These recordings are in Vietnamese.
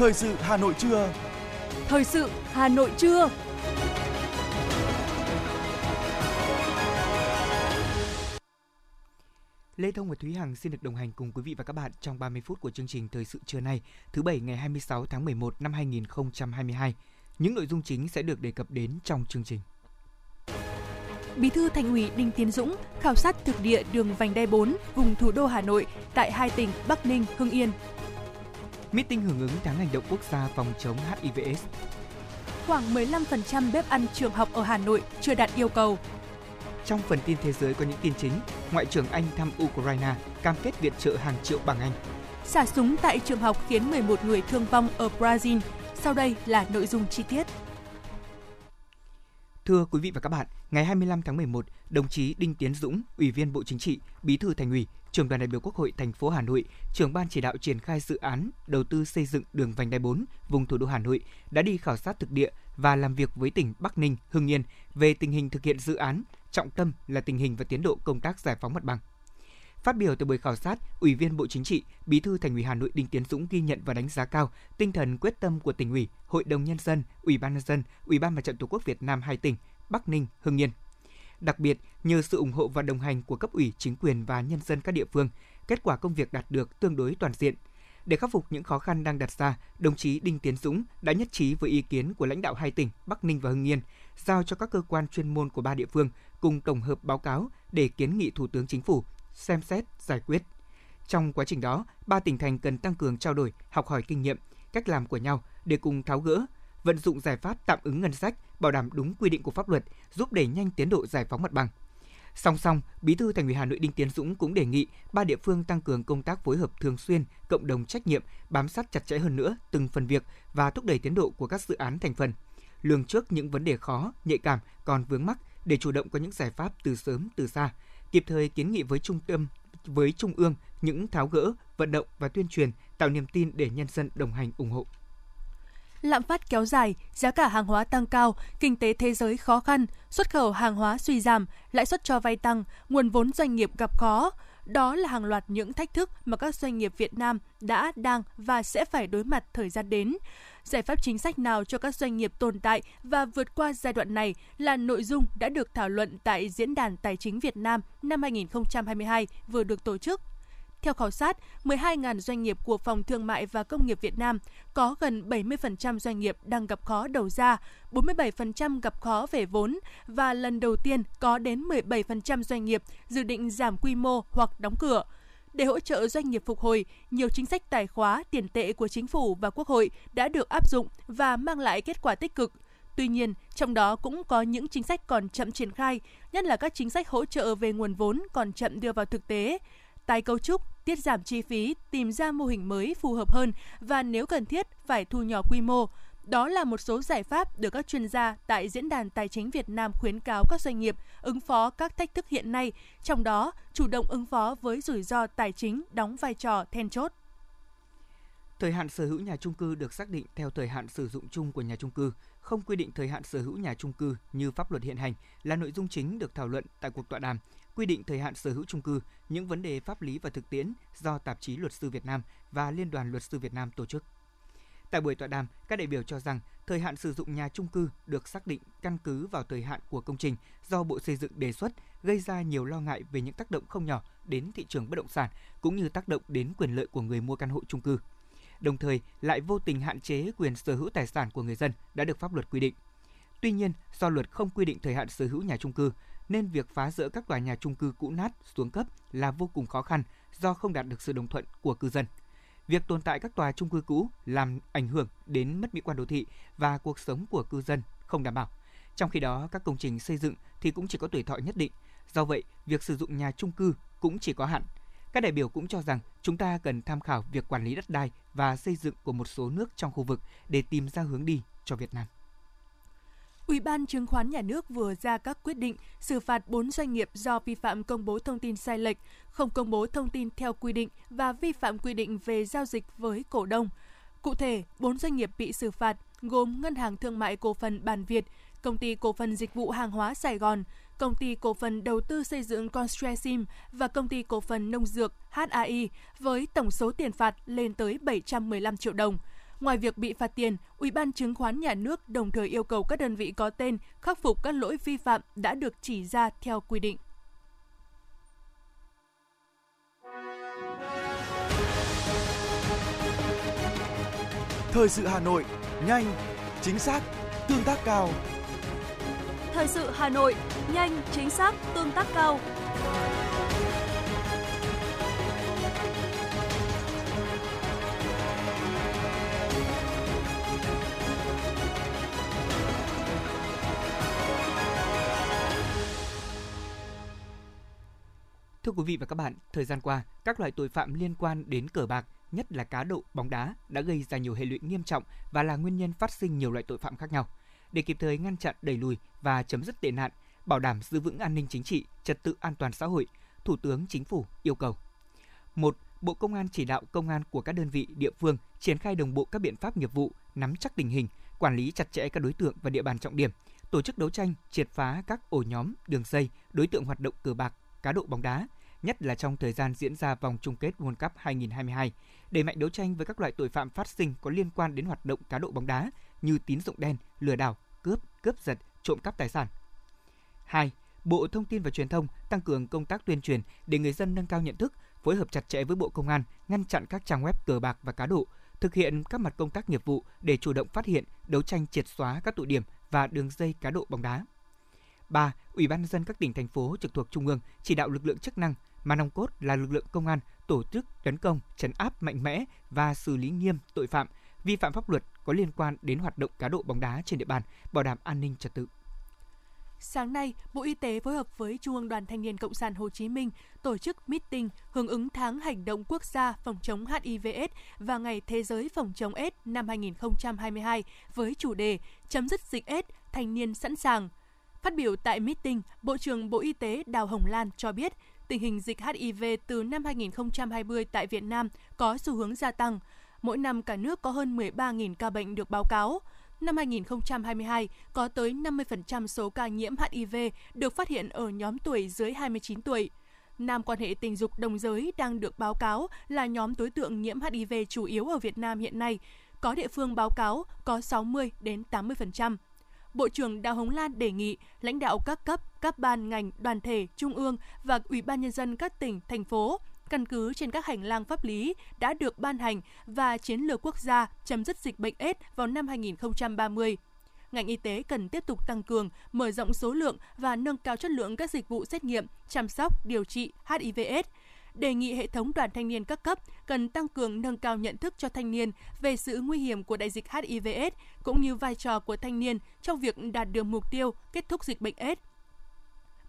Thời sự Hà Nội trưa. Thời sự Hà Nội trưa. Lê Thông và Thúy Hằng xin được đồng hành cùng quý vị và các bạn trong 30 phút của chương trình Thời sự trưa nay, thứ Bảy ngày 26 tháng 11 năm 2022. Những nội dung chính sẽ được đề cập đến trong chương trình. Bí thư Thành ủy Đinh Tiến Dũng khảo sát thực địa đường vành đai 4 vùng thủ đô Hà Nội tại hai tỉnh Bắc Ninh, Hưng Yên. Meeting hưởng ứng tháng hành động quốc gia phòng chống HIVS. Khoảng 15% bếp ăn trường học ở Hà Nội chưa đạt yêu cầu. Trong phần tin thế giới có những tin chính, Ngoại trưởng Anh thăm Ukraine, cam kết viện trợ hàng triệu bằng Anh. Xả súng tại trường học khiến 11 người thương vong ở Brazil. Sau đây là nội dung chi tiết. Thưa quý vị và các bạn, ngày 25 tháng 11, đồng chí Đinh Tiến Dũng, Ủy viên Bộ Chính trị, Bí thư Thành ủy, Trưởng đoàn đại biểu Quốc hội thành phố Hà Nội, trưởng ban chỉ đạo triển khai dự án đầu tư xây dựng đường vành đai 4 vùng thủ đô Hà Nội đã đi khảo sát thực địa và làm việc với tỉnh Bắc Ninh, Hưng Yên về tình hình thực hiện dự án, trọng tâm là tình hình và tiến độ công tác giải phóng mặt bằng. Phát biểu tại buổi khảo sát, Ủy viên Bộ Chính trị, Bí thư Thành ủy Hà Nội Đinh Tiến Dũng ghi nhận và đánh giá cao tinh thần quyết tâm của tỉnh ủy, Hội đồng nhân dân, Ủy ban nhân dân, Ủy ban Mặt trận Tổ quốc Việt Nam hai tỉnh Bắc Ninh, Hưng Yên. Đặc biệt, nhờ sự ủng hộ và đồng hành của cấp ủy, chính quyền và nhân dân các địa phương, kết quả công việc đạt được tương đối toàn diện. Để khắc phục những khó khăn đang đặt ra, đồng chí Đinh Tiến Dũng đã nhất trí với ý kiến của lãnh đạo hai tỉnh Bắc Ninh và Hưng Yên, giao cho các cơ quan chuyên môn của ba địa phương cùng tổng hợp báo cáo để kiến nghị Thủ tướng Chính phủ xem xét, giải quyết. Trong quá trình đó, ba tỉnh thành cần tăng cường trao đổi, học hỏi kinh nghiệm, cách làm của nhau để cùng tháo gỡ, vận dụng giải pháp tạm ứng ngân sách, bảo đảm đúng quy định của pháp luật, giúp đẩy nhanh tiến độ giải phóng mặt bằng. Song song, Bí thư Thành ủy Hà Nội Đinh Tiến Dũng cũng đề nghị ba địa phương tăng cường công tác phối hợp thường xuyên, cộng đồng trách nhiệm, bám sát chặt chẽ hơn nữa từng phần việc và thúc đẩy tiến độ của các dự án thành phần. Lường trước những vấn đề khó, nhạy cảm còn vướng mắc để chủ động có những giải pháp từ sớm từ xa, kịp thời kiến nghị với trung tâm với trung ương những tháo gỡ, vận động và tuyên truyền tạo niềm tin để nhân dân đồng hành ủng hộ lạm phát kéo dài, giá cả hàng hóa tăng cao, kinh tế thế giới khó khăn, xuất khẩu hàng hóa suy giảm, lãi suất cho vay tăng, nguồn vốn doanh nghiệp gặp khó. Đó là hàng loạt những thách thức mà các doanh nghiệp Việt Nam đã, đang và sẽ phải đối mặt thời gian đến. Giải pháp chính sách nào cho các doanh nghiệp tồn tại và vượt qua giai đoạn này là nội dung đã được thảo luận tại Diễn đàn Tài chính Việt Nam năm 2022 vừa được tổ chức theo khảo sát, 12.000 doanh nghiệp của Phòng Thương mại và Công nghiệp Việt Nam có gần 70% doanh nghiệp đang gặp khó đầu ra, 47% gặp khó về vốn và lần đầu tiên có đến 17% doanh nghiệp dự định giảm quy mô hoặc đóng cửa. Để hỗ trợ doanh nghiệp phục hồi, nhiều chính sách tài khóa, tiền tệ của chính phủ và quốc hội đã được áp dụng và mang lại kết quả tích cực. Tuy nhiên, trong đó cũng có những chính sách còn chậm triển khai, nhất là các chính sách hỗ trợ về nguồn vốn còn chậm đưa vào thực tế tái cấu trúc, tiết giảm chi phí, tìm ra mô hình mới phù hợp hơn và nếu cần thiết phải thu nhỏ quy mô. Đó là một số giải pháp được các chuyên gia tại Diễn đàn Tài chính Việt Nam khuyến cáo các doanh nghiệp ứng phó các thách thức hiện nay, trong đó chủ động ứng phó với rủi ro tài chính đóng vai trò then chốt. Thời hạn sở hữu nhà chung cư được xác định theo thời hạn sử dụng chung của nhà chung cư, không quy định thời hạn sở hữu nhà chung cư như pháp luật hiện hành là nội dung chính được thảo luận tại cuộc tọa đàm quy định thời hạn sở hữu chung cư, những vấn đề pháp lý và thực tiễn do tạp chí Luật sư Việt Nam và Liên đoàn Luật sư Việt Nam tổ chức. Tại buổi tọa đàm, các đại biểu cho rằng thời hạn sử dụng nhà chung cư được xác định căn cứ vào thời hạn của công trình do Bộ Xây dựng đề xuất, gây ra nhiều lo ngại về những tác động không nhỏ đến thị trường bất động sản cũng như tác động đến quyền lợi của người mua căn hộ chung cư. Đồng thời, lại vô tình hạn chế quyền sở hữu tài sản của người dân đã được pháp luật quy định. Tuy nhiên, do luật không quy định thời hạn sở hữu nhà chung cư, nên việc phá rỡ các tòa nhà chung cư cũ nát xuống cấp là vô cùng khó khăn do không đạt được sự đồng thuận của cư dân. Việc tồn tại các tòa chung cư cũ làm ảnh hưởng đến mất mỹ quan đô thị và cuộc sống của cư dân không đảm bảo. Trong khi đó, các công trình xây dựng thì cũng chỉ có tuổi thọ nhất định. Do vậy, việc sử dụng nhà chung cư cũng chỉ có hạn. Các đại biểu cũng cho rằng chúng ta cần tham khảo việc quản lý đất đai và xây dựng của một số nước trong khu vực để tìm ra hướng đi cho Việt Nam. Ủy ban Chứng khoán Nhà nước vừa ra các quyết định xử phạt 4 doanh nghiệp do vi phạm công bố thông tin sai lệch, không công bố thông tin theo quy định và vi phạm quy định về giao dịch với cổ đông. Cụ thể, 4 doanh nghiệp bị xử phạt gồm Ngân hàng Thương mại Cổ phần Bàn Việt, Công ty Cổ phần Dịch vụ Hàng hóa Sài Gòn, Công ty Cổ phần Đầu tư Xây dựng Constresim và Công ty Cổ phần Nông dược HAI với tổng số tiền phạt lên tới 715 triệu đồng – Ngoài việc bị phạt tiền, Ủy ban Chứng khoán Nhà nước đồng thời yêu cầu các đơn vị có tên khắc phục các lỗi vi phạm đã được chỉ ra theo quy định. Thời sự Hà Nội, nhanh, chính xác, tương tác cao. Thời sự Hà Nội, nhanh, chính xác, tương tác cao. Thưa quý vị và các bạn, thời gian qua, các loại tội phạm liên quan đến cờ bạc, nhất là cá độ, bóng đá đã gây ra nhiều hệ lụy nghiêm trọng và là nguyên nhân phát sinh nhiều loại tội phạm khác nhau. Để kịp thời ngăn chặn, đẩy lùi và chấm dứt tệ nạn, bảo đảm giữ vững an ninh chính trị, trật tự an toàn xã hội, Thủ tướng Chính phủ yêu cầu: một Bộ Công an chỉ đạo công an của các đơn vị địa phương triển khai đồng bộ các biện pháp nghiệp vụ, nắm chắc tình hình, quản lý chặt chẽ các đối tượng và địa bàn trọng điểm, tổ chức đấu tranh, triệt phá các ổ nhóm, đường dây, đối tượng hoạt động cờ bạc, cá độ bóng đá, nhất là trong thời gian diễn ra vòng chung kết World Cup 2022, đẩy mạnh đấu tranh với các loại tội phạm phát sinh có liên quan đến hoạt động cá độ bóng đá như tín dụng đen, lừa đảo, cướp, cướp giật, trộm cắp tài sản. 2. Bộ Thông tin và Truyền thông tăng cường công tác tuyên truyền để người dân nâng cao nhận thức, phối hợp chặt chẽ với Bộ Công an, ngăn chặn các trang web cờ bạc và cá độ, thực hiện các mặt công tác nghiệp vụ để chủ động phát hiện, đấu tranh triệt xóa các tụ điểm và đường dây cá độ bóng đá. 3. Ủy ban nhân dân các tỉnh thành phố trực thuộc trung ương chỉ đạo lực lượng chức năng mà nòng cốt là lực lượng công an tổ chức tấn công, trấn áp mạnh mẽ và xử lý nghiêm tội phạm, vi phạm pháp luật có liên quan đến hoạt động cá độ bóng đá trên địa bàn, bảo đảm an ninh trật tự. Sáng nay, Bộ Y tế phối hợp với Trung ương Đoàn Thanh niên Cộng sản Hồ Chí Minh tổ chức meeting hưởng ứng tháng hành động quốc gia phòng chống hivs và Ngày Thế giới phòng chống AIDS năm 2022 với chủ đề Chấm dứt dịch AIDS, thanh niên sẵn sàng. Phát biểu tại meeting, Bộ trưởng Bộ Y tế Đào Hồng Lan cho biết, tình hình dịch HIV từ năm 2020 tại Việt Nam có xu hướng gia tăng. Mỗi năm cả nước có hơn 13.000 ca bệnh được báo cáo. Năm 2022, có tới 50% số ca nhiễm HIV được phát hiện ở nhóm tuổi dưới 29 tuổi. Nam quan hệ tình dục đồng giới đang được báo cáo là nhóm đối tượng nhiễm HIV chủ yếu ở Việt Nam hiện nay. Có địa phương báo cáo có 60 đến 80%. Bộ trưởng Đào Hồng Lan đề nghị lãnh đạo các cấp, các ban ngành, đoàn thể, trung ương và Ủy ban nhân dân các tỉnh, thành phố căn cứ trên các hành lang pháp lý đã được ban hành và chiến lược quốc gia chấm dứt dịch bệnh AIDS vào năm 2030 ngành y tế cần tiếp tục tăng cường, mở rộng số lượng và nâng cao chất lượng các dịch vụ xét nghiệm, chăm sóc, điều trị HIV/AIDS. Đề nghị hệ thống đoàn thanh niên các cấp cần tăng cường nâng cao nhận thức cho thanh niên về sự nguy hiểm của đại dịch HIV/AIDS cũng như vai trò của thanh niên trong việc đạt được mục tiêu kết thúc dịch bệnh AIDS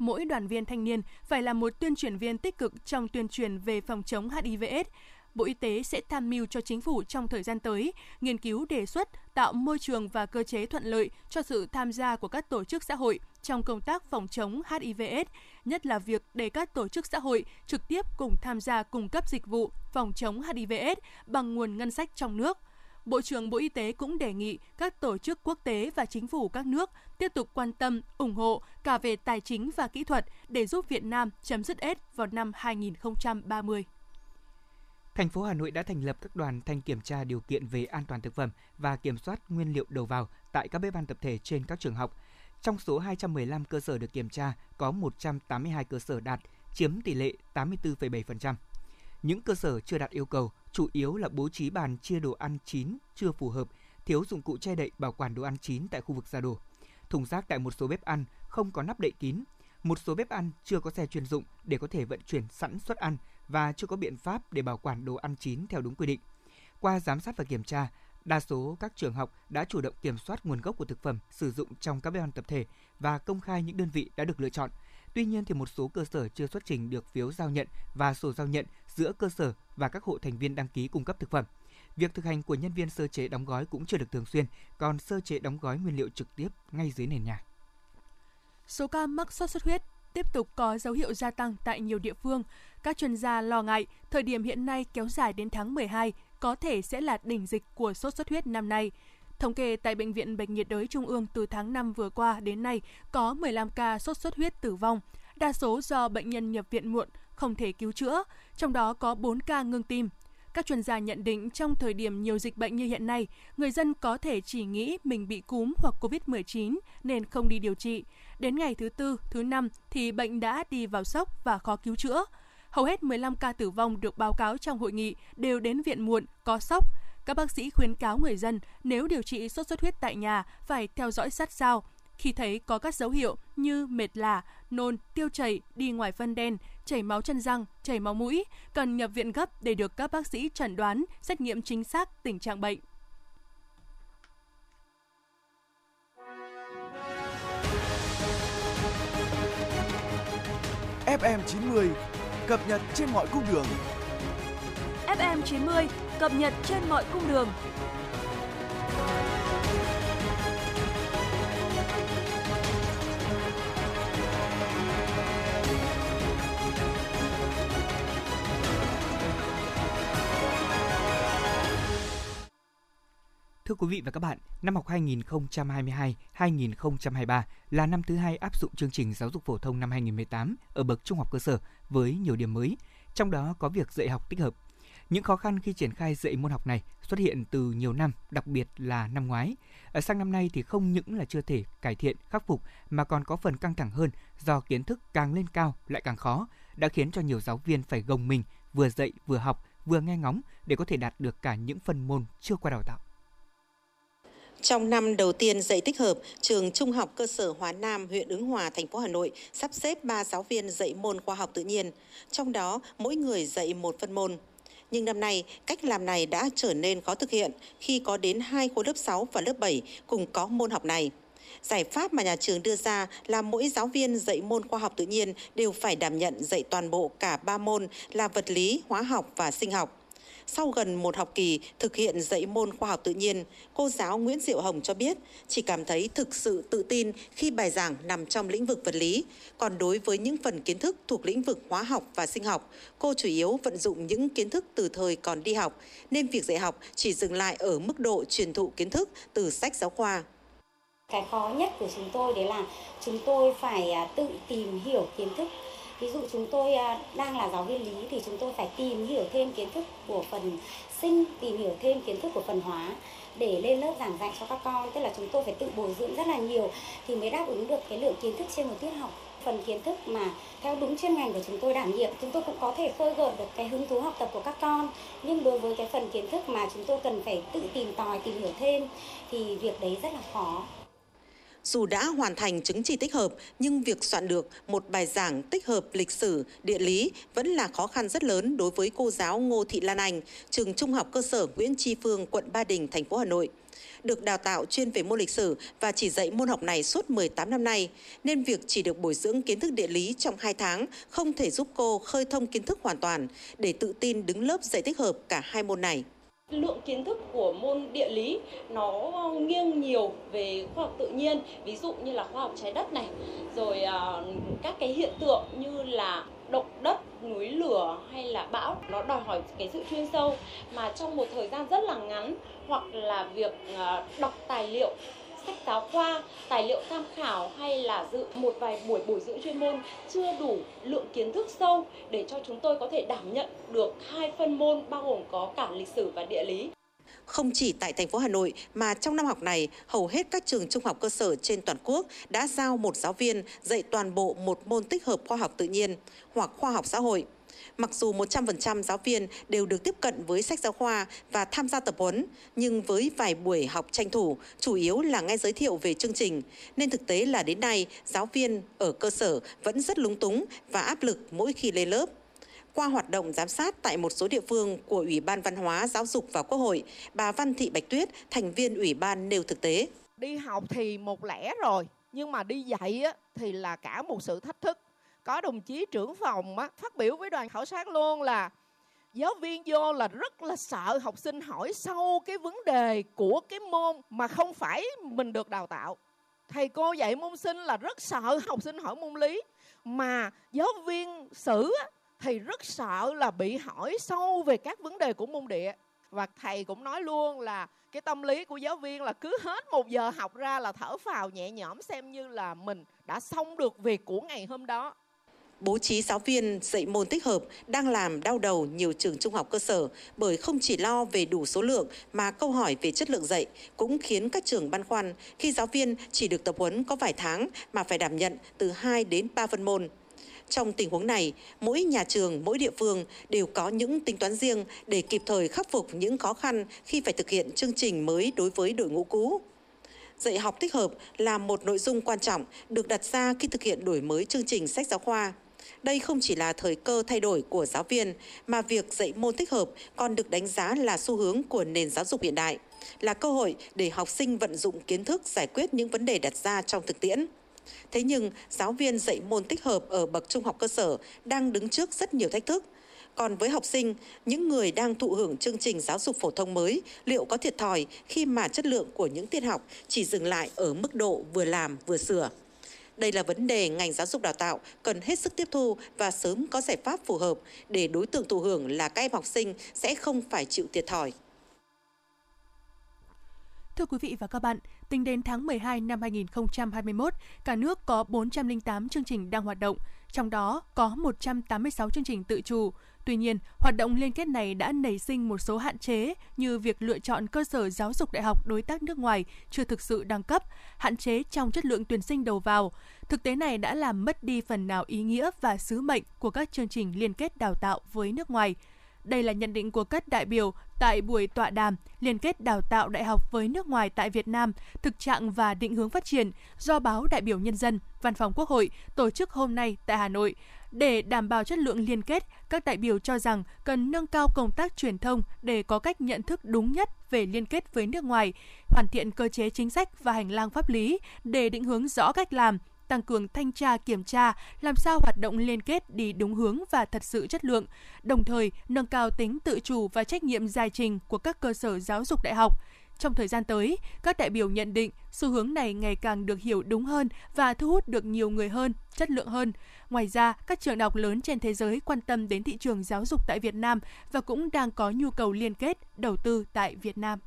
mỗi đoàn viên thanh niên phải là một tuyên truyền viên tích cực trong tuyên truyền về phòng chống HIV/AIDS. Bộ Y tế sẽ tham mưu cho chính phủ trong thời gian tới, nghiên cứu đề xuất tạo môi trường và cơ chế thuận lợi cho sự tham gia của các tổ chức xã hội trong công tác phòng chống HIV/AIDS, nhất là việc để các tổ chức xã hội trực tiếp cùng tham gia cung cấp dịch vụ phòng chống HIV/AIDS bằng nguồn ngân sách trong nước – Bộ trưởng Bộ Y tế cũng đề nghị các tổ chức quốc tế và chính phủ các nước tiếp tục quan tâm, ủng hộ cả về tài chính và kỹ thuật để giúp Việt Nam chấm dứt AIDS vào năm 2030. Thành phố Hà Nội đã thành lập các đoàn thanh kiểm tra điều kiện về an toàn thực phẩm và kiểm soát nguyên liệu đầu vào tại các bếp ăn tập thể trên các trường học. Trong số 215 cơ sở được kiểm tra, có 182 cơ sở đạt, chiếm tỷ lệ 84,7%. Những cơ sở chưa đạt yêu cầu chủ yếu là bố trí bàn chia đồ ăn chín chưa phù hợp, thiếu dụng cụ che đậy bảo quản đồ ăn chín tại khu vực ra đồ. Thùng rác tại một số bếp ăn không có nắp đậy kín. Một số bếp ăn chưa có xe chuyên dụng để có thể vận chuyển sẵn suất ăn và chưa có biện pháp để bảo quản đồ ăn chín theo đúng quy định. Qua giám sát và kiểm tra, đa số các trường học đã chủ động kiểm soát nguồn gốc của thực phẩm sử dụng trong các bếp ăn tập thể và công khai những đơn vị đã được lựa chọn. Tuy nhiên thì một số cơ sở chưa xuất trình được phiếu giao nhận và sổ giao nhận giữa cơ sở và các hộ thành viên đăng ký cung cấp thực phẩm. Việc thực hành của nhân viên sơ chế đóng gói cũng chưa được thường xuyên, còn sơ chế đóng gói nguyên liệu trực tiếp ngay dưới nền nhà. Số ca mắc sốt xuất huyết tiếp tục có dấu hiệu gia tăng tại nhiều địa phương. Các chuyên gia lo ngại thời điểm hiện nay kéo dài đến tháng 12 có thể sẽ là đỉnh dịch của sốt xuất huyết năm nay. Thống kê tại Bệnh viện Bệnh nhiệt đới Trung ương từ tháng 5 vừa qua đến nay có 15 ca sốt xuất huyết tử vong, đa số do bệnh nhân nhập viện muộn, không thể cứu chữa, trong đó có 4 ca ngưng tim. Các chuyên gia nhận định trong thời điểm nhiều dịch bệnh như hiện nay, người dân có thể chỉ nghĩ mình bị cúm hoặc COVID-19 nên không đi điều trị. Đến ngày thứ tư, thứ năm thì bệnh đã đi vào sốc và khó cứu chữa. Hầu hết 15 ca tử vong được báo cáo trong hội nghị đều đến viện muộn, có sốc. Các bác sĩ khuyến cáo người dân nếu điều trị sốt xuất huyết tại nhà phải theo dõi sát sao. Khi thấy có các dấu hiệu như mệt lả, nôn, tiêu chảy, đi ngoài phân đen, chảy máu chân răng, chảy máu mũi, cần nhập viện gấp để được các bác sĩ chẩn đoán, xét nghiệm chính xác tình trạng bệnh. FM 90 cập nhật trên mọi cung đường. FM 90 cập nhật trên mọi cung đường. Thưa quý vị và các bạn, năm học 2022-2023 là năm thứ hai áp dụng chương trình giáo dục phổ thông năm 2018 ở bậc trung học cơ sở với nhiều điểm mới, trong đó có việc dạy học tích hợp. Những khó khăn khi triển khai dạy môn học này xuất hiện từ nhiều năm, đặc biệt là năm ngoái. Ở sang năm nay thì không những là chưa thể cải thiện, khắc phục mà còn có phần căng thẳng hơn do kiến thức càng lên cao lại càng khó, đã khiến cho nhiều giáo viên phải gồng mình vừa dạy vừa học, vừa nghe ngóng để có thể đạt được cả những phần môn chưa qua đào tạo. Trong năm đầu tiên dạy tích hợp, trường Trung học cơ sở Hóa Nam, huyện Ứng Hòa, thành phố Hà Nội sắp xếp 3 giáo viên dạy môn khoa học tự nhiên, trong đó mỗi người dạy một phân môn. Nhưng năm nay, cách làm này đã trở nên khó thực hiện khi có đến hai khối lớp 6 và lớp 7 cùng có môn học này. Giải pháp mà nhà trường đưa ra là mỗi giáo viên dạy môn khoa học tự nhiên đều phải đảm nhận dạy toàn bộ cả ba môn là vật lý, hóa học và sinh học. Sau gần một học kỳ thực hiện dạy môn khoa học tự nhiên, cô giáo Nguyễn Diệu Hồng cho biết chỉ cảm thấy thực sự tự tin khi bài giảng nằm trong lĩnh vực vật lý. Còn đối với những phần kiến thức thuộc lĩnh vực hóa học và sinh học, cô chủ yếu vận dụng những kiến thức từ thời còn đi học, nên việc dạy học chỉ dừng lại ở mức độ truyền thụ kiến thức từ sách giáo khoa. Cái khó nhất của chúng tôi đấy là chúng tôi phải à, tự tìm hiểu kiến thức ví dụ chúng tôi à, đang là giáo viên lý thì chúng tôi phải tìm hiểu thêm kiến thức của phần sinh, tìm hiểu thêm kiến thức của phần hóa để lên lớp giảng dạy cho các con. Tức là chúng tôi phải tự bồi dưỡng rất là nhiều thì mới đáp ứng được cái lượng kiến thức trên một tiết học. Phần kiến thức mà theo đúng chuyên ngành của chúng tôi đảm nhiệm, chúng tôi cũng có thể khơi gợi được cái hứng thú học tập của các con. Nhưng đối với cái phần kiến thức mà chúng tôi cần phải tự tìm tòi, tìm hiểu thêm thì việc đấy rất là khó dù đã hoàn thành chứng chỉ tích hợp, nhưng việc soạn được một bài giảng tích hợp lịch sử, địa lý vẫn là khó khăn rất lớn đối với cô giáo Ngô Thị Lan Anh, trường Trung học cơ sở Nguyễn Tri Phương, quận Ba Đình, thành phố Hà Nội. Được đào tạo chuyên về môn lịch sử và chỉ dạy môn học này suốt 18 năm nay, nên việc chỉ được bồi dưỡng kiến thức địa lý trong 2 tháng không thể giúp cô khơi thông kiến thức hoàn toàn để tự tin đứng lớp dạy tích hợp cả hai môn này lượng kiến thức của môn địa lý nó nghiêng nhiều về khoa học tự nhiên, ví dụ như là khoa học trái đất này, rồi à, các cái hiện tượng như là động đất, núi lửa hay là bão, nó đòi hỏi cái sự chuyên sâu. Mà trong một thời gian rất là ngắn hoặc là việc à, đọc tài liệu sách giáo khoa, tài liệu tham khảo hay là dự một vài buổi bồi dưỡng chuyên môn chưa đủ lượng kiến thức sâu để cho chúng tôi có thể đảm nhận được hai phân môn bao gồm có cả lịch sử và địa lý. Không chỉ tại thành phố Hà Nội mà trong năm học này, hầu hết các trường trung học cơ sở trên toàn quốc đã giao một giáo viên dạy toàn bộ một môn tích hợp khoa học tự nhiên hoặc khoa học xã hội. Mặc dù 100% giáo viên đều được tiếp cận với sách giáo khoa và tham gia tập huấn, nhưng với vài buổi học tranh thủ, chủ yếu là nghe giới thiệu về chương trình, nên thực tế là đến nay giáo viên ở cơ sở vẫn rất lúng túng và áp lực mỗi khi lên lớp. Qua hoạt động giám sát tại một số địa phương của Ủy ban Văn hóa, Giáo dục và Quốc hội, bà Văn Thị Bạch Tuyết, thành viên Ủy ban nêu thực tế. Đi học thì một lẽ rồi, nhưng mà đi dạy thì là cả một sự thách thức có đồng chí trưởng phòng á, phát biểu với đoàn khảo sát luôn là giáo viên vô là rất là sợ học sinh hỏi sâu cái vấn đề của cái môn mà không phải mình được đào tạo. Thầy cô dạy môn sinh là rất sợ học sinh hỏi môn lý mà giáo viên sử thì rất sợ là bị hỏi sâu về các vấn đề của môn địa. Và thầy cũng nói luôn là cái tâm lý của giáo viên là cứ hết một giờ học ra là thở phào nhẹ nhõm xem như là mình đã xong được việc của ngày hôm đó bố trí giáo viên dạy môn tích hợp đang làm đau đầu nhiều trường trung học cơ sở bởi không chỉ lo về đủ số lượng mà câu hỏi về chất lượng dạy cũng khiến các trường băn khoăn khi giáo viên chỉ được tập huấn có vài tháng mà phải đảm nhận từ 2 đến 3 phân môn. Trong tình huống này, mỗi nhà trường, mỗi địa phương đều có những tính toán riêng để kịp thời khắc phục những khó khăn khi phải thực hiện chương trình mới đối với đội ngũ cũ. Dạy học tích hợp là một nội dung quan trọng được đặt ra khi thực hiện đổi mới chương trình sách giáo khoa. Đây không chỉ là thời cơ thay đổi của giáo viên, mà việc dạy môn tích hợp còn được đánh giá là xu hướng của nền giáo dục hiện đại, là cơ hội để học sinh vận dụng kiến thức giải quyết những vấn đề đặt ra trong thực tiễn. Thế nhưng, giáo viên dạy môn tích hợp ở bậc trung học cơ sở đang đứng trước rất nhiều thách thức. Còn với học sinh, những người đang thụ hưởng chương trình giáo dục phổ thông mới liệu có thiệt thòi khi mà chất lượng của những tiết học chỉ dừng lại ở mức độ vừa làm vừa sửa? Đây là vấn đề ngành giáo dục đào tạo cần hết sức tiếp thu và sớm có giải pháp phù hợp để đối tượng thụ hưởng là các em học sinh sẽ không phải chịu thiệt thòi. Thưa quý vị và các bạn, tính đến tháng 12 năm 2021, cả nước có 408 chương trình đang hoạt động, trong đó có 186 chương trình tự chủ. Tuy nhiên, hoạt động liên kết này đã nảy sinh một số hạn chế như việc lựa chọn cơ sở giáo dục đại học đối tác nước ngoài chưa thực sự đăng cấp, hạn chế trong chất lượng tuyển sinh đầu vào. Thực tế này đã làm mất đi phần nào ý nghĩa và sứ mệnh của các chương trình liên kết đào tạo với nước ngoài. Đây là nhận định của các đại biểu tại buổi tọa đàm liên kết đào tạo đại học với nước ngoài tại Việt Nam, thực trạng và định hướng phát triển do báo Đại biểu Nhân dân, Văn phòng Quốc hội tổ chức hôm nay tại Hà Nội. Để đảm bảo chất lượng liên kết, các đại biểu cho rằng cần nâng cao công tác truyền thông để có cách nhận thức đúng nhất về liên kết với nước ngoài, hoàn thiện cơ chế chính sách và hành lang pháp lý để định hướng rõ cách làm, tăng cường thanh tra kiểm tra, làm sao hoạt động liên kết đi đúng hướng và thật sự chất lượng, đồng thời nâng cao tính tự chủ và trách nhiệm giải trình của các cơ sở giáo dục đại học. Trong thời gian tới, các đại biểu nhận định xu hướng này ngày càng được hiểu đúng hơn và thu hút được nhiều người hơn, chất lượng hơn. Ngoài ra, các trường đại học lớn trên thế giới quan tâm đến thị trường giáo dục tại Việt Nam và cũng đang có nhu cầu liên kết đầu tư tại Việt Nam.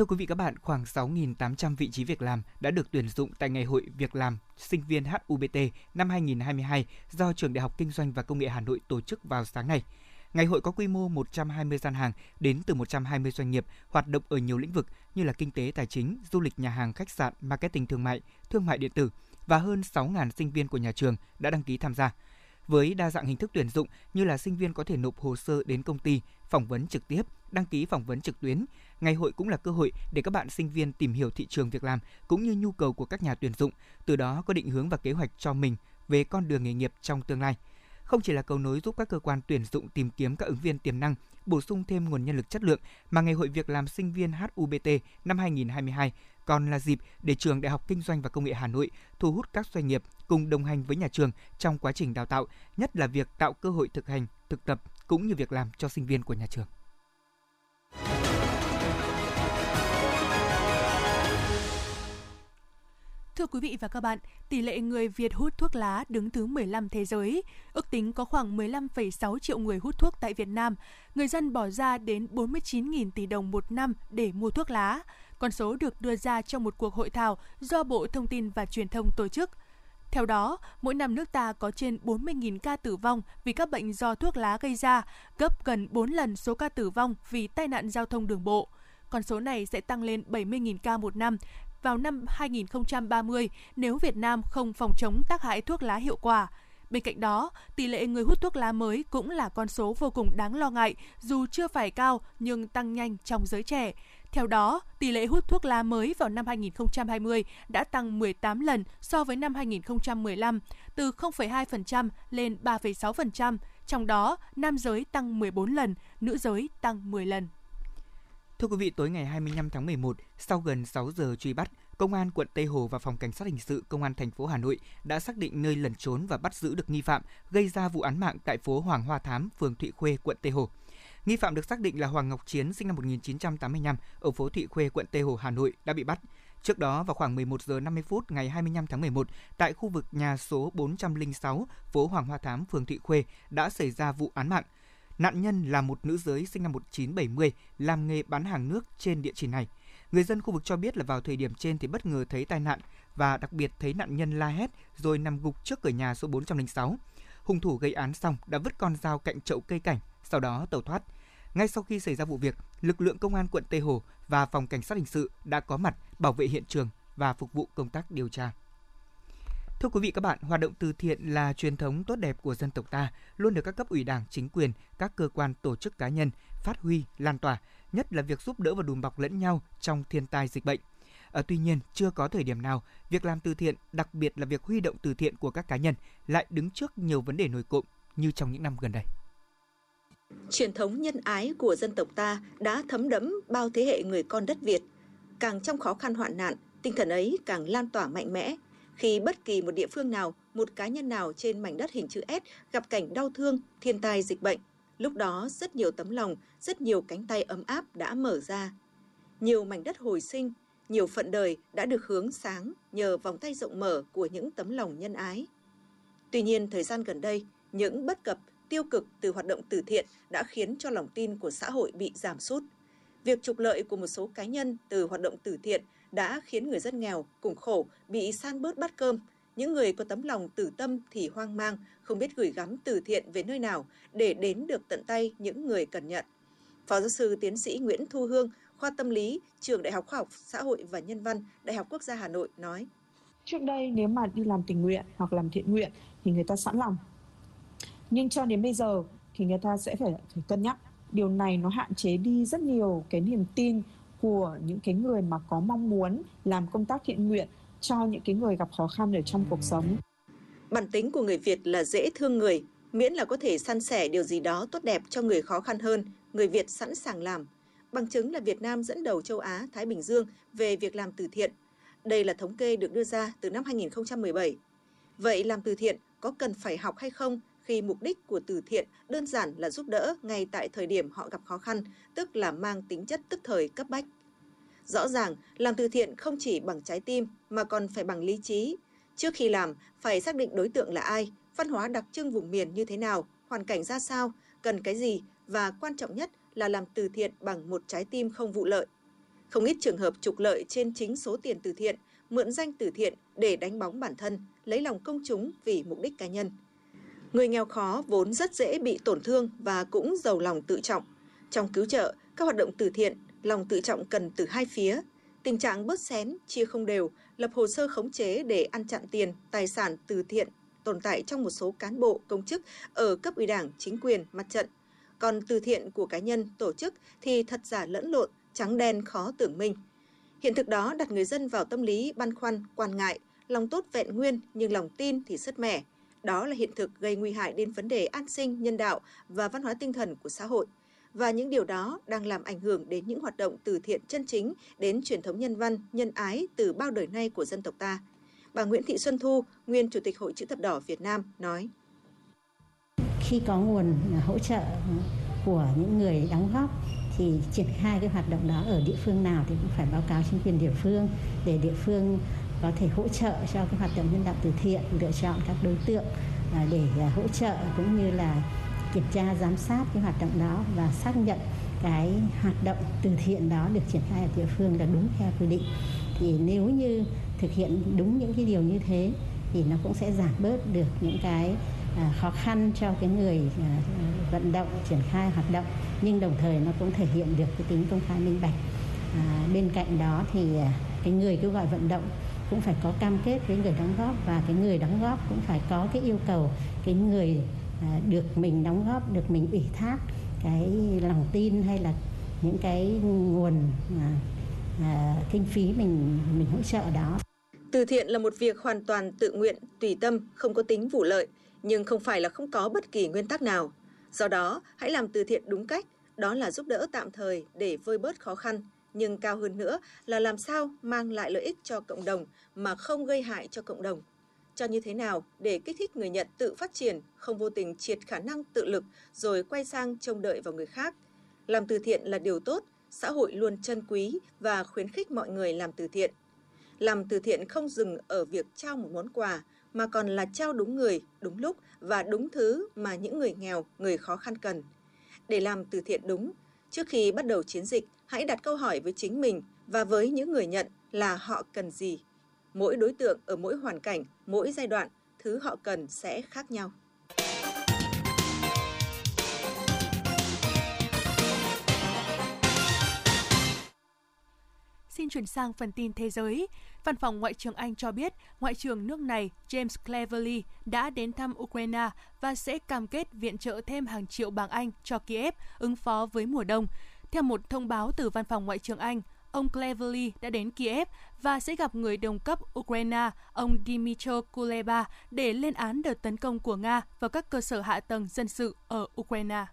Thưa quý vị các bạn, khoảng 6.800 vị trí việc làm đã được tuyển dụng tại Ngày hội Việc làm sinh viên HUBT năm 2022 do Trường Đại học Kinh doanh và Công nghệ Hà Nội tổ chức vào sáng nay. Ngày hội có quy mô 120 gian hàng đến từ 120 doanh nghiệp hoạt động ở nhiều lĩnh vực như là kinh tế tài chính, du lịch nhà hàng, khách sạn, marketing thương mại, thương mại điện tử và hơn 6.000 sinh viên của nhà trường đã đăng ký tham gia. Với đa dạng hình thức tuyển dụng như là sinh viên có thể nộp hồ sơ đến công ty, phỏng vấn trực tiếp, đăng ký phỏng vấn trực tuyến, ngày hội cũng là cơ hội để các bạn sinh viên tìm hiểu thị trường việc làm cũng như nhu cầu của các nhà tuyển dụng, từ đó có định hướng và kế hoạch cho mình về con đường nghề nghiệp trong tương lai. Không chỉ là cầu nối giúp các cơ quan tuyển dụng tìm kiếm các ứng viên tiềm năng, bổ sung thêm nguồn nhân lực chất lượng mà Ngày hội Việc làm sinh viên HUBT năm 2022 còn là dịp để trường Đại học Kinh doanh và Công nghệ Hà Nội thu hút các doanh nghiệp cùng đồng hành với nhà trường trong quá trình đào tạo, nhất là việc tạo cơ hội thực hành, thực tập cũng như việc làm cho sinh viên của nhà trường. Thưa quý vị và các bạn, tỷ lệ người Việt hút thuốc lá đứng thứ 15 thế giới. Ước tính có khoảng 15,6 triệu người hút thuốc tại Việt Nam. Người dân bỏ ra đến 49.000 tỷ đồng một năm để mua thuốc lá. Con số được đưa ra trong một cuộc hội thảo do Bộ Thông tin và Truyền thông tổ chức. Theo đó, mỗi năm nước ta có trên 40.000 ca tử vong vì các bệnh do thuốc lá gây ra, gấp gần 4 lần số ca tử vong vì tai nạn giao thông đường bộ. Con số này sẽ tăng lên 70.000 ca một năm vào năm 2030 nếu Việt Nam không phòng chống tác hại thuốc lá hiệu quả. Bên cạnh đó, tỷ lệ người hút thuốc lá mới cũng là con số vô cùng đáng lo ngại dù chưa phải cao nhưng tăng nhanh trong giới trẻ. Theo đó, tỷ lệ hút thuốc lá mới vào năm 2020 đã tăng 18 lần so với năm 2015, từ 0,2% lên 3,6%, trong đó nam giới tăng 14 lần, nữ giới tăng 10 lần. Thưa quý vị, tối ngày 25 tháng 11, sau gần 6 giờ truy bắt, Công an quận Tây Hồ và Phòng Cảnh sát Hình sự Công an thành phố Hà Nội đã xác định nơi lẩn trốn và bắt giữ được nghi phạm gây ra vụ án mạng tại phố Hoàng Hoa Thám, phường Thụy Khuê, quận Tây Hồ. Nghi phạm được xác định là Hoàng Ngọc Chiến, sinh năm 1985, ở phố Thụy Khuê, quận Tây Hồ, Hà Nội, đã bị bắt. Trước đó, vào khoảng 11 giờ 50 phút ngày 25 tháng 11, tại khu vực nhà số 406, phố Hoàng Hoa Thám, phường Thụy Khuê, đã xảy ra vụ án mạng. Nạn nhân là một nữ giới sinh năm 1970, làm nghề bán hàng nước trên địa chỉ này. Người dân khu vực cho biết là vào thời điểm trên thì bất ngờ thấy tai nạn và đặc biệt thấy nạn nhân la hét rồi nằm gục trước cửa nhà số 406. Hung thủ gây án xong đã vứt con dao cạnh chậu cây cảnh, sau đó tẩu thoát. Ngay sau khi xảy ra vụ việc, lực lượng công an quận Tây Hồ và phòng cảnh sát hình sự đã có mặt bảo vệ hiện trường và phục vụ công tác điều tra. Thưa quý vị các bạn, hoạt động từ thiện là truyền thống tốt đẹp của dân tộc ta, luôn được các cấp ủy Đảng, chính quyền, các cơ quan, tổ chức cá nhân phát huy, lan tỏa, nhất là việc giúp đỡ và đùm bọc lẫn nhau trong thiên tai dịch bệnh. À, tuy nhiên, chưa có thời điểm nào việc làm từ thiện, đặc biệt là việc huy động từ thiện của các cá nhân lại đứng trước nhiều vấn đề nổi cộm như trong những năm gần đây. Truyền thống nhân ái của dân tộc ta đã thấm đẫm bao thế hệ người con đất Việt. Càng trong khó khăn hoạn nạn, tinh thần ấy càng lan tỏa mạnh mẽ. Khi bất kỳ một địa phương nào, một cá nhân nào trên mảnh đất hình chữ S gặp cảnh đau thương, thiên tai dịch bệnh, lúc đó rất nhiều tấm lòng, rất nhiều cánh tay ấm áp đã mở ra. Nhiều mảnh đất hồi sinh, nhiều phận đời đã được hướng sáng nhờ vòng tay rộng mở của những tấm lòng nhân ái. Tuy nhiên, thời gian gần đây, những bất cập, tiêu cực từ hoạt động từ thiện đã khiến cho lòng tin của xã hội bị giảm sút. Việc trục lợi của một số cá nhân từ hoạt động từ thiện đã khiến người dân nghèo, cùng khổ bị san bớt bát cơm. Những người có tấm lòng tử tâm thì hoang mang, không biết gửi gắm từ thiện về nơi nào để đến được tận tay những người cần nhận. Phó giáo sư tiến sĩ Nguyễn Thu Hương, khoa tâm lý, trường Đại học Khoa học Xã hội và Nhân văn, Đại học Quốc gia Hà Nội nói. Trước đây nếu mà đi làm tình nguyện hoặc làm thiện nguyện thì người ta sẵn lòng. Nhưng cho đến bây giờ thì người ta sẽ phải phải cân nhắc. Điều này nó hạn chế đi rất nhiều cái niềm tin của những cái người mà có mong muốn làm công tác thiện nguyện cho những cái người gặp khó khăn ở trong cuộc sống. Bản tính của người Việt là dễ thương người, miễn là có thể san sẻ điều gì đó tốt đẹp cho người khó khăn hơn, người Việt sẵn sàng làm. Bằng chứng là Việt Nam dẫn đầu châu Á, Thái Bình Dương về việc làm từ thiện. Đây là thống kê được đưa ra từ năm 2017. Vậy làm từ thiện có cần phải học hay không khi mục đích của từ thiện đơn giản là giúp đỡ ngay tại thời điểm họ gặp khó khăn, tức là mang tính chất tức thời cấp bách. Rõ ràng, làm từ thiện không chỉ bằng trái tim mà còn phải bằng lý trí. Trước khi làm, phải xác định đối tượng là ai, văn hóa đặc trưng vùng miền như thế nào, hoàn cảnh ra sao, cần cái gì và quan trọng nhất là làm từ thiện bằng một trái tim không vụ lợi. Không ít trường hợp trục lợi trên chính số tiền từ thiện, mượn danh từ thiện để đánh bóng bản thân, lấy lòng công chúng vì mục đích cá nhân. Người nghèo khó vốn rất dễ bị tổn thương và cũng giàu lòng tự trọng. Trong cứu trợ, các hoạt động từ thiện, lòng tự trọng cần từ hai phía. Tình trạng bớt xén, chia không đều, lập hồ sơ khống chế để ăn chặn tiền, tài sản từ thiện tồn tại trong một số cán bộ, công chức ở cấp ủy đảng, chính quyền, mặt trận. Còn từ thiện của cá nhân, tổ chức thì thật giả lẫn lộn, trắng đen khó tưởng minh. Hiện thực đó đặt người dân vào tâm lý băn khoăn, quan ngại, lòng tốt vẹn nguyên nhưng lòng tin thì sứt mẻ. Đó là hiện thực gây nguy hại đến vấn đề an sinh, nhân đạo và văn hóa tinh thần của xã hội. Và những điều đó đang làm ảnh hưởng đến những hoạt động từ thiện chân chính, đến truyền thống nhân văn, nhân ái từ bao đời nay của dân tộc ta. Bà Nguyễn Thị Xuân Thu, nguyên Chủ tịch Hội Chữ Thập Đỏ Việt Nam, nói. Khi có nguồn hỗ trợ của những người đóng góp thì triển khai cái hoạt động đó ở địa phương nào thì cũng phải báo cáo chính quyền địa phương để địa phương có thể hỗ trợ cho cái hoạt động nhân đạo từ thiện lựa chọn các đối tượng à, để à, hỗ trợ cũng như là kiểm tra giám sát cái hoạt động đó và xác nhận cái hoạt động từ thiện đó được triển khai ở địa phương là đúng theo quy định. Thì nếu như thực hiện đúng những cái điều như thế thì nó cũng sẽ giảm bớt được những cái à, khó khăn cho cái người vận động triển khai hoạt động. Nhưng đồng thời nó cũng thể hiện được cái tính công khai minh bạch. À, bên cạnh đó thì cái người kêu gọi vận động cũng phải có cam kết với người đóng góp và cái người đóng góp cũng phải có cái yêu cầu cái người à, được mình đóng góp được mình ủy thác cái lòng tin hay là những cái nguồn à, à, kinh phí mình mình hỗ trợ đó. Từ thiện là một việc hoàn toàn tự nguyện, tùy tâm, không có tính vụ lợi, nhưng không phải là không có bất kỳ nguyên tắc nào. Do đó, hãy làm từ thiện đúng cách, đó là giúp đỡ tạm thời để vơi bớt khó khăn, nhưng cao hơn nữa là làm sao mang lại lợi ích cho cộng đồng mà không gây hại cho cộng đồng. Cho như thế nào để kích thích người nhận tự phát triển, không vô tình triệt khả năng tự lực rồi quay sang trông đợi vào người khác. Làm từ thiện là điều tốt, xã hội luôn trân quý và khuyến khích mọi người làm từ thiện. Làm từ thiện không dừng ở việc trao một món quà, mà còn là trao đúng người, đúng lúc và đúng thứ mà những người nghèo, người khó khăn cần. Để làm từ thiện đúng, trước khi bắt đầu chiến dịch, hãy đặt câu hỏi với chính mình và với những người nhận là họ cần gì. Mỗi đối tượng ở mỗi hoàn cảnh, mỗi giai đoạn, thứ họ cần sẽ khác nhau. Xin chuyển sang phần tin thế giới. Văn phòng Ngoại trưởng Anh cho biết, Ngoại trưởng nước này James Cleverly đã đến thăm Ukraine và sẽ cam kết viện trợ thêm hàng triệu bảng Anh cho Kiev ứng phó với mùa đông. Theo một thông báo từ Văn phòng Ngoại trưởng Anh, ông Cleverly đã đến Kiev và sẽ gặp người đồng cấp Ukraine, ông Dmytro Kuleba, để lên án đợt tấn công của Nga vào các cơ sở hạ tầng dân sự ở Ukraine.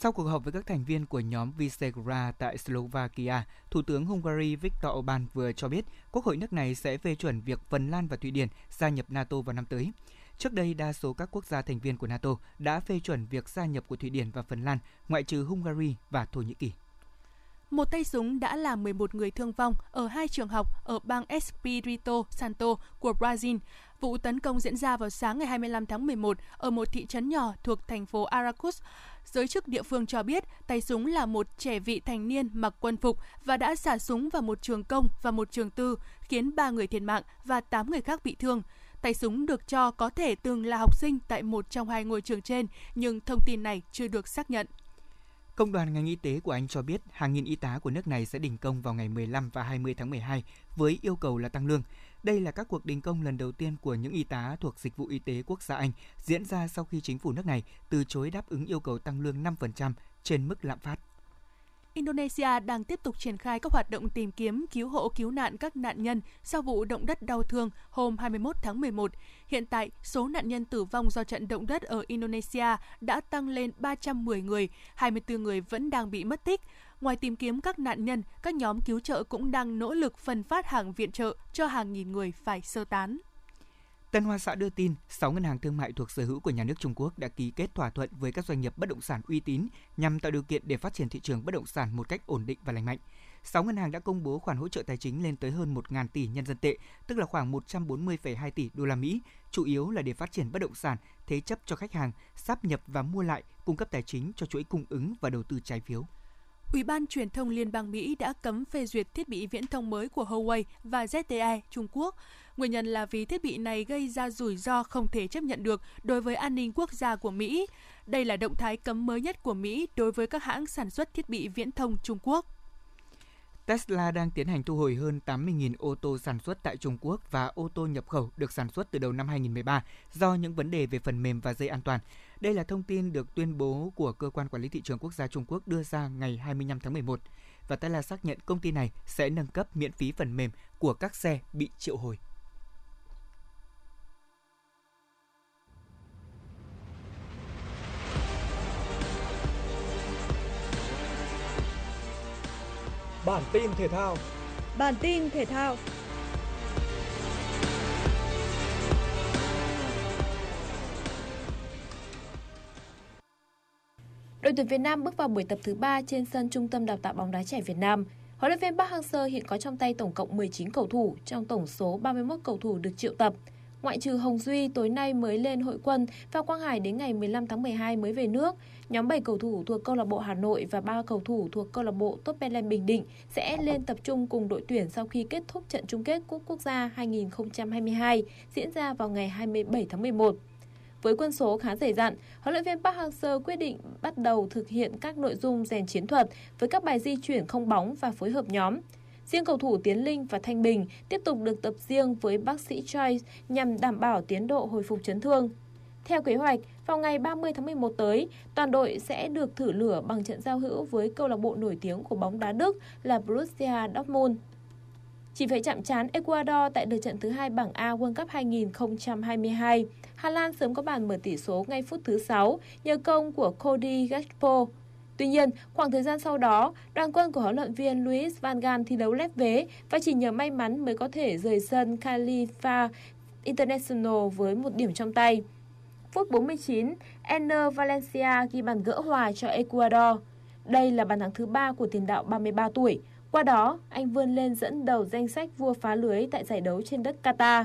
Sau cuộc họp với các thành viên của nhóm Visegrad tại Slovakia, Thủ tướng Hungary Viktor Orbán vừa cho biết Quốc hội nước này sẽ phê chuẩn việc Phần Lan và Thụy Điển gia nhập NATO vào năm tới. Trước đây, đa số các quốc gia thành viên của NATO đã phê chuẩn việc gia nhập của Thụy Điển và Phần Lan, ngoại trừ Hungary và Thổ Nhĩ Kỳ. Một tay súng đã làm 11 người thương vong ở hai trường học ở bang Espírito Santo của Brazil. Vụ tấn công diễn ra vào sáng ngày 25 tháng 11 ở một thị trấn nhỏ thuộc thành phố Aracus. Giới chức địa phương cho biết tay súng là một trẻ vị thành niên mặc quân phục và đã xả súng vào một trường công và một trường tư, khiến 3 người thiệt mạng và 8 người khác bị thương. Tay súng được cho có thể từng là học sinh tại một trong hai ngôi trường trên, nhưng thông tin này chưa được xác nhận. Công đoàn ngành y tế của Anh cho biết hàng nghìn y tá của nước này sẽ đình công vào ngày 15 và 20 tháng 12 với yêu cầu là tăng lương. Đây là các cuộc đình công lần đầu tiên của những y tá thuộc Dịch vụ Y tế Quốc gia Anh diễn ra sau khi chính phủ nước này từ chối đáp ứng yêu cầu tăng lương 5% trên mức lạm phát. Indonesia đang tiếp tục triển khai các hoạt động tìm kiếm, cứu hộ, cứu nạn các nạn nhân sau vụ động đất đau thương hôm 21 tháng 11. Hiện tại, số nạn nhân tử vong do trận động đất ở Indonesia đã tăng lên 310 người, 24 người vẫn đang bị mất tích. Ngoài tìm kiếm các nạn nhân, các nhóm cứu trợ cũng đang nỗ lực phân phát hàng viện trợ cho hàng nghìn người phải sơ tán. Tân Hoa Xã đưa tin, 6 ngân hàng thương mại thuộc sở hữu của nhà nước Trung Quốc đã ký kết thỏa thuận với các doanh nghiệp bất động sản uy tín nhằm tạo điều kiện để phát triển thị trường bất động sản một cách ổn định và lành mạnh. 6 ngân hàng đã công bố khoản hỗ trợ tài chính lên tới hơn 1.000 tỷ nhân dân tệ, tức là khoảng 140,2 tỷ đô la Mỹ, chủ yếu là để phát triển bất động sản, thế chấp cho khách hàng, sáp nhập và mua lại, cung cấp tài chính cho chuỗi cung ứng và đầu tư trái phiếu. Ủy ban Truyền thông Liên bang Mỹ đã cấm phê duyệt thiết bị viễn thông mới của Huawei và ZTE Trung Quốc. Nguyên nhân là vì thiết bị này gây ra rủi ro không thể chấp nhận được đối với an ninh quốc gia của Mỹ. Đây là động thái cấm mới nhất của Mỹ đối với các hãng sản xuất thiết bị viễn thông Trung Quốc. Tesla đang tiến hành thu hồi hơn 80.000 ô tô sản xuất tại Trung Quốc và ô tô nhập khẩu được sản xuất từ đầu năm 2013 do những vấn đề về phần mềm và dây an toàn. Đây là thông tin được tuyên bố của Cơ quan Quản lý Thị trường Quốc gia Trung Quốc đưa ra ngày 25 tháng 11. Và Tesla xác nhận công ty này sẽ nâng cấp miễn phí phần mềm của các xe bị triệu hồi. Bản tin thể thao. Bản tin thể thao. Đội tuyển Việt Nam bước vào buổi tập thứ 3 trên sân Trung tâm Đào tạo bóng đá trẻ Việt Nam. Huấn luyện viên Park Hang-seo hiện có trong tay tổng cộng 19 cầu thủ, trong tổng số 31 cầu thủ được triệu tập. Ngoại trừ Hồng Duy, tối nay mới lên hội quân và Quang Hải đến ngày 15 tháng 12 mới về nước. Nhóm 7 cầu thủ thuộc câu lạc bộ Hà Nội và 3 cầu thủ thuộc câu lạc bộ Tottenham Bình Định sẽ lên tập trung cùng đội tuyển sau khi kết thúc trận chung kết Cúp Quốc gia 2022 diễn ra vào ngày 27 tháng 11. Với quân số khá dày dặn, huấn luyện viên Park Hang-seo quyết định bắt đầu thực hiện các nội dung rèn chiến thuật với các bài di chuyển không bóng và phối hợp nhóm. Riêng cầu thủ Tiến Linh và Thanh Bình tiếp tục được tập riêng với bác sĩ Choi nhằm đảm bảo tiến độ hồi phục chấn thương. Theo kế hoạch, vào ngày 30 tháng 11 tới, toàn đội sẽ được thử lửa bằng trận giao hữu với câu lạc bộ nổi tiếng của bóng đá Đức là Borussia Dortmund. Chỉ phải chạm trán Ecuador tại lượt trận thứ hai bảng A World Cup 2022, Hà Lan sớm có bàn mở tỷ số ngay phút thứ 6 nhờ công của Cody Gakpo. Tuy nhiên, khoảng thời gian sau đó, đoàn quân của huấn luyện viên Luis Van Gaal thi đấu lép vế và chỉ nhờ may mắn mới có thể rời sân Khalifa International với một điểm trong tay. Phút 49, Enner Valencia ghi bàn gỡ hòa cho Ecuador. Đây là bàn thắng thứ ba của tiền đạo 33 tuổi. Qua đó, anh vươn lên dẫn đầu danh sách vua phá lưới tại giải đấu trên đất Qatar.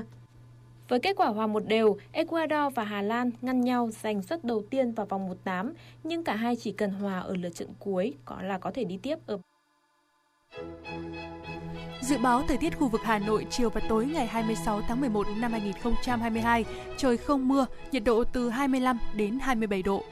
Với kết quả hòa một đều, Ecuador và Hà Lan ngăn nhau giành suất đầu tiên vào vòng 1-8, nhưng cả hai chỉ cần hòa ở lượt trận cuối có là có thể đi tiếp ở Dự báo thời tiết khu vực Hà Nội chiều và tối ngày 26 tháng 11 năm 2022, trời không mưa, nhiệt độ từ 25 đến 27 độ.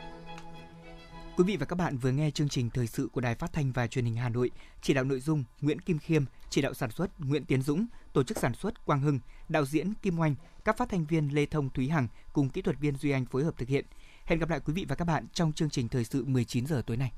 Quý vị và các bạn vừa nghe chương trình thời sự của Đài Phát thanh và Truyền hình Hà Nội, chỉ đạo nội dung Nguyễn Kim Khiêm, chỉ đạo sản xuất Nguyễn Tiến Dũng, tổ chức sản xuất Quang Hưng, đạo diễn Kim Oanh, các phát thanh viên Lê Thông Thúy Hằng cùng kỹ thuật viên Duy Anh phối hợp thực hiện. Hẹn gặp lại quý vị và các bạn trong chương trình thời sự 19 giờ tối nay.